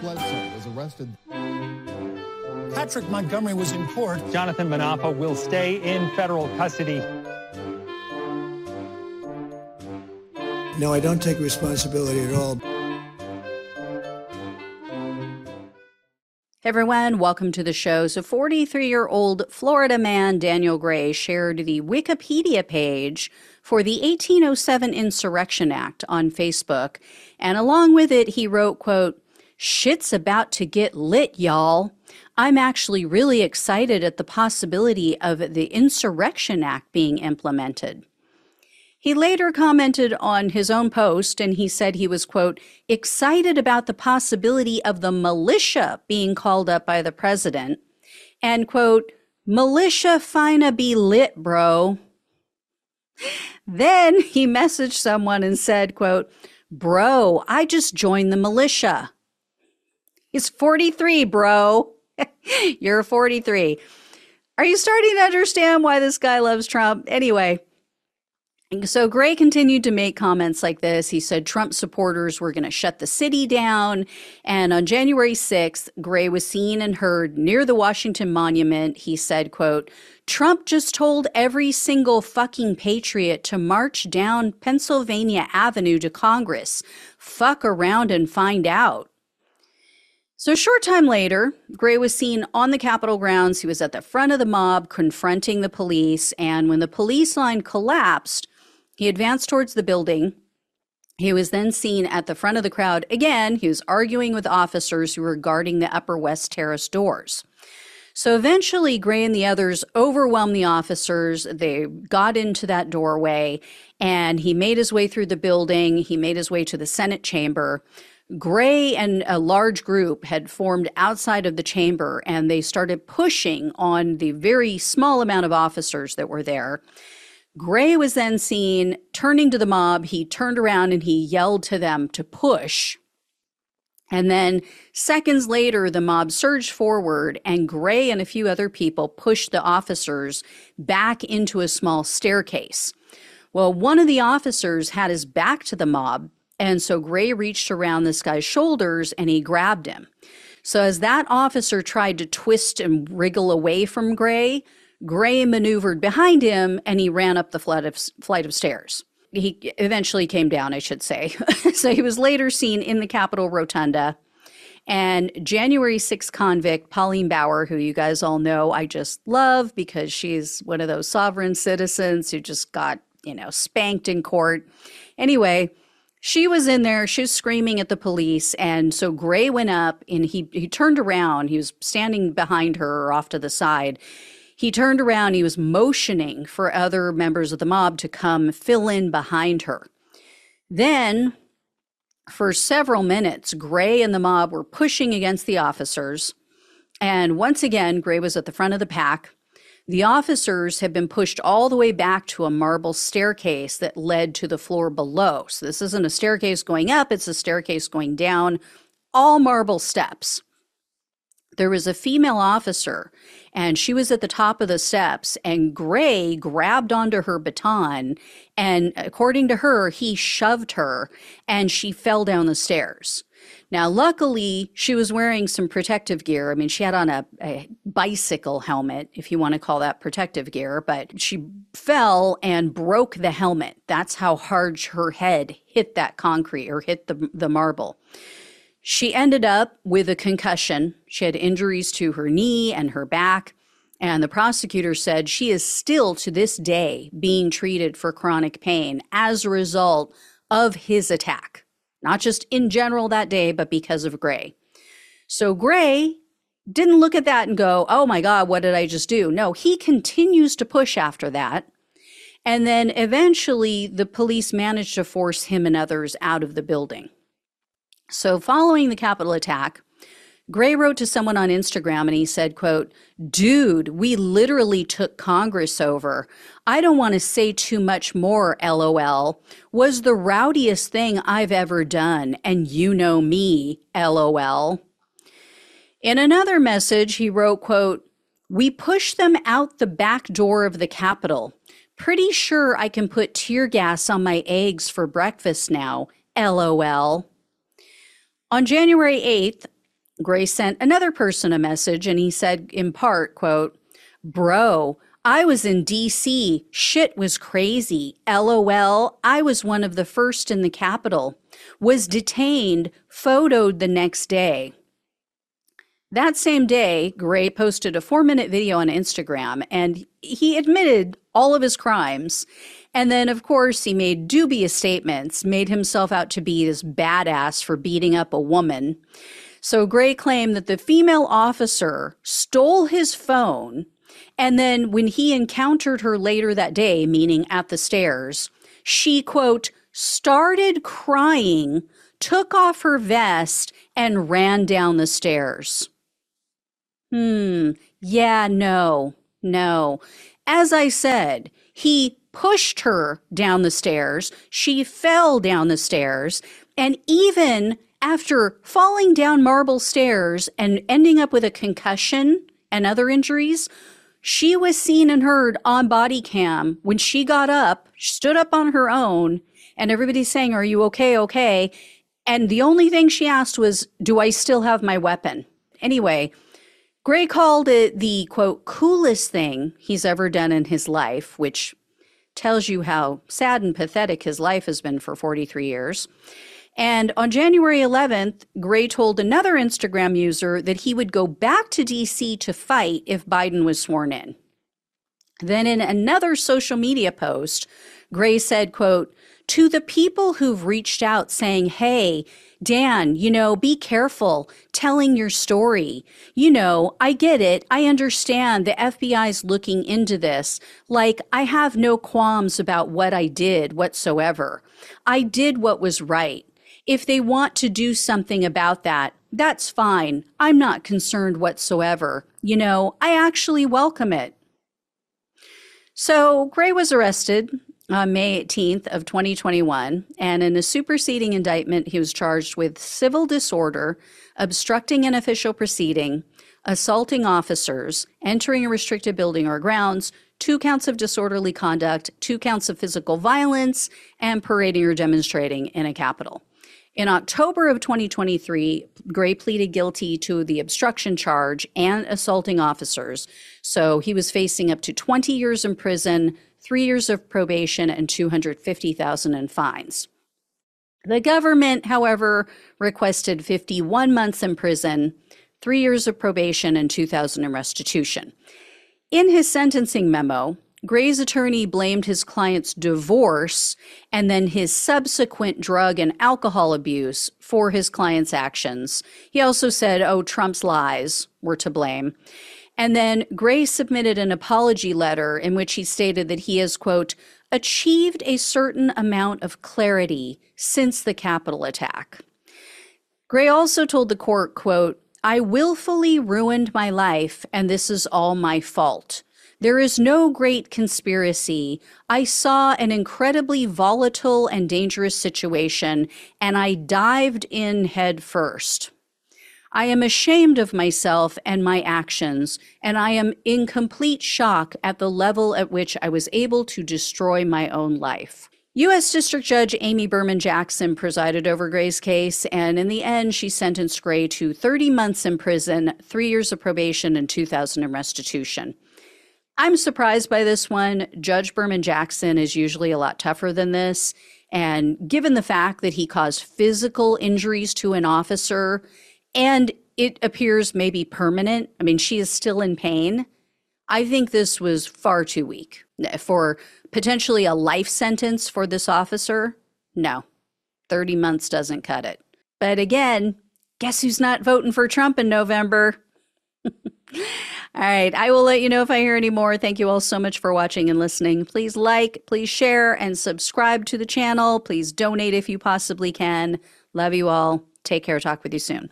Bledsoe was arrested. Patrick Montgomery was in court. Jonathan Munafo will stay in federal custody. No, I don't take responsibility at all. Hey everyone, welcome to the show. So, 43 year old Florida man Daniel Gray shared the Wikipedia page for the 1807 Insurrection Act on Facebook. And along with it, he wrote, quote, Shit's about to get lit, y'all. I'm actually really excited at the possibility of the Insurrection Act being implemented. He later commented on his own post and he said he was, quote, excited about the possibility of the militia being called up by the president and, quote, militia fina be lit, bro. Then he messaged someone and said, quote, Bro, I just joined the militia. He's 43, bro. You're 43. Are you starting to understand why this guy loves Trump? Anyway, so Gray continued to make comments like this. He said Trump supporters were going to shut the city down. And on January 6th, Gray was seen and heard near the Washington Monument. He said, quote, Trump just told every single fucking patriot to march down Pennsylvania Avenue to Congress. Fuck around and find out. So, a short time later, Gray was seen on the Capitol grounds. He was at the front of the mob confronting the police. And when the police line collapsed, he advanced towards the building. He was then seen at the front of the crowd again. He was arguing with officers who were guarding the Upper West Terrace doors. So eventually, Gray and the others overwhelmed the officers. They got into that doorway and he made his way through the building. He made his way to the Senate chamber. Gray and a large group had formed outside of the chamber and they started pushing on the very small amount of officers that were there. Gray was then seen turning to the mob. He turned around and he yelled to them to push. And then seconds later, the mob surged forward, and Gray and a few other people pushed the officers back into a small staircase. Well, one of the officers had his back to the mob, and so Gray reached around this guy's shoulders and he grabbed him. So, as that officer tried to twist and wriggle away from Gray, Gray maneuvered behind him and he ran up the flight of, flight of stairs. He eventually came down, I should say. so he was later seen in the Capitol Rotunda. And January 6th convict Pauline Bauer, who you guys all know I just love because she's one of those sovereign citizens who just got, you know, spanked in court. Anyway, she was in there, she was screaming at the police. And so Gray went up and he, he turned around. He was standing behind her off to the side he turned around, he was motioning for other members of the mob to come fill in behind her. Then, for several minutes, Gray and the mob were pushing against the officers. And once again, Gray was at the front of the pack. The officers had been pushed all the way back to a marble staircase that led to the floor below. So, this isn't a staircase going up, it's a staircase going down, all marble steps. There was a female officer and she was at the top of the steps and gray grabbed onto her baton and according to her he shoved her and she fell down the stairs. Now luckily she was wearing some protective gear. I mean she had on a, a bicycle helmet if you want to call that protective gear but she fell and broke the helmet that's how hard her head hit that concrete or hit the, the marble she ended up with a concussion. She had injuries to her knee and her back. And the prosecutor said she is still to this day being treated for chronic pain as a result of his attack, not just in general that day, but because of Gray. So Gray didn't look at that and go, oh my God, what did I just do? No, he continues to push after that. And then eventually the police managed to force him and others out of the building. So following the Capitol attack, Gray wrote to someone on Instagram and he said, quote, dude, we literally took Congress over. I don't want to say too much more, LOL. Was the rowdiest thing I've ever done. And you know me, LOL. In another message, he wrote, quote, we push them out the back door of the Capitol. Pretty sure I can put tear gas on my eggs for breakfast now, LOL. On January 8th, Gray sent another person a message and he said in part, quote, "Bro, I was in DC. Shit was crazy. LOL. I was one of the first in the Capitol. Was detained, photoed the next day. That same day, Gray posted a four minute video on Instagram and he admitted all of his crimes. And then, of course, he made dubious statements, made himself out to be this badass for beating up a woman. So Gray claimed that the female officer stole his phone. And then, when he encountered her later that day, meaning at the stairs, she, quote, started crying, took off her vest, and ran down the stairs. Hmm. Yeah, no, no. As I said, he pushed her down the stairs. She fell down the stairs. And even after falling down marble stairs and ending up with a concussion and other injuries, she was seen and heard on body cam when she got up, stood up on her own, and everybody's saying, Are you okay? Okay. And the only thing she asked was, Do I still have my weapon? Anyway, Gray called it the quote, coolest thing he's ever done in his life, which tells you how sad and pathetic his life has been for 43 years. And on January 11th, Gray told another Instagram user that he would go back to DC to fight if Biden was sworn in. Then in another social media post, Gray said, quote, to the people who've reached out saying, hey, Dan, you know, be careful telling your story. You know, I get it. I understand the FBI's looking into this. Like, I have no qualms about what I did whatsoever. I did what was right. If they want to do something about that, that's fine. I'm not concerned whatsoever. You know, I actually welcome it. So Gray was arrested uh, May 18th of 2021, and in a superseding indictment, he was charged with civil disorder, obstructing an official proceeding, assaulting officers, entering a restricted building or grounds, two counts of disorderly conduct, two counts of physical violence, and parading or demonstrating in a Capitol. In October of 2023, Gray pleaded guilty to the obstruction charge and assaulting officers. So he was facing up to 20 years in prison, three years of probation, and 250,000 in fines. The government, however, requested 51 months in prison, three years of probation, and 2,000 in restitution. In his sentencing memo, Gray's attorney blamed his client's divorce and then his subsequent drug and alcohol abuse for his client's actions. He also said, oh, Trump's lies were to blame. And then Gray submitted an apology letter in which he stated that he has, quote, achieved a certain amount of clarity since the Capitol attack. Gray also told the court, quote, I willfully ruined my life, and this is all my fault. There is no great conspiracy. I saw an incredibly volatile and dangerous situation, and I dived in head first. I am ashamed of myself and my actions, and I am in complete shock at the level at which I was able to destroy my own life. U.S. District Judge Amy Berman Jackson presided over Gray's case, and in the end, she sentenced Gray to 30 months in prison, three years of probation, and 2,000 in restitution. I'm surprised by this one. Judge Berman Jackson is usually a lot tougher than this. And given the fact that he caused physical injuries to an officer and it appears maybe permanent. I mean, she is still in pain. I think this was far too weak for potentially a life sentence for this officer. No, 30 months doesn't cut it. But again, guess who's not voting for Trump in November? all right. I will let you know if I hear any more. Thank you all so much for watching and listening. Please like, please share, and subscribe to the channel. Please donate if you possibly can. Love you all. Take care. Talk with you soon.